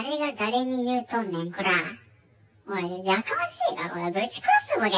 誰が誰に言うとんねん、こら。おい、やかましいな、これ。ぶち殺すボね。